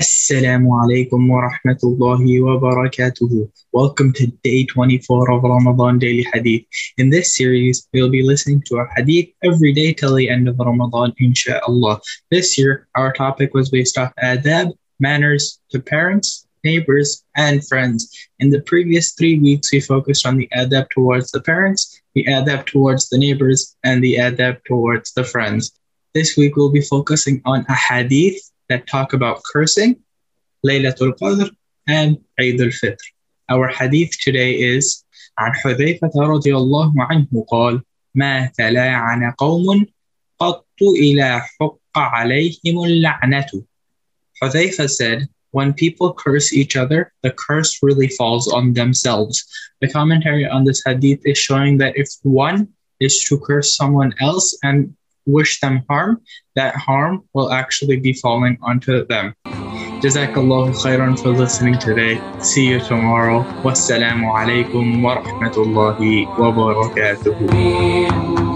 Assalamu alaikum wa rahmatullahi wa barakatuhu. Welcome to day 24 of Ramadan Daily Hadith. In this series, we'll be listening to a hadith every day till the end of Ramadan, inshallah. This year, our topic was based off adab, manners to parents, neighbors, and friends. In the previous three weeks, we focused on the adab towards the parents, the adab towards the neighbors, and the adab towards the friends. This week, we'll be focusing on a hadith that talk about cursing, Laylatul Qadr, and Eid al-Fitr. Our hadith today is عن حذيفة رضي الله عنه قال ما تلاعن قوم قط إلى حق عليهم اللعنة Hudhaifa said, when people curse each other, the curse really falls on themselves. The commentary on this hadith is showing that if one is to curse someone else and wish them harm, that harm will actually be falling onto them. Jazakallahu khairan for listening today. See you tomorrow. Wassalamu alaikum wa rahmatullahi wa.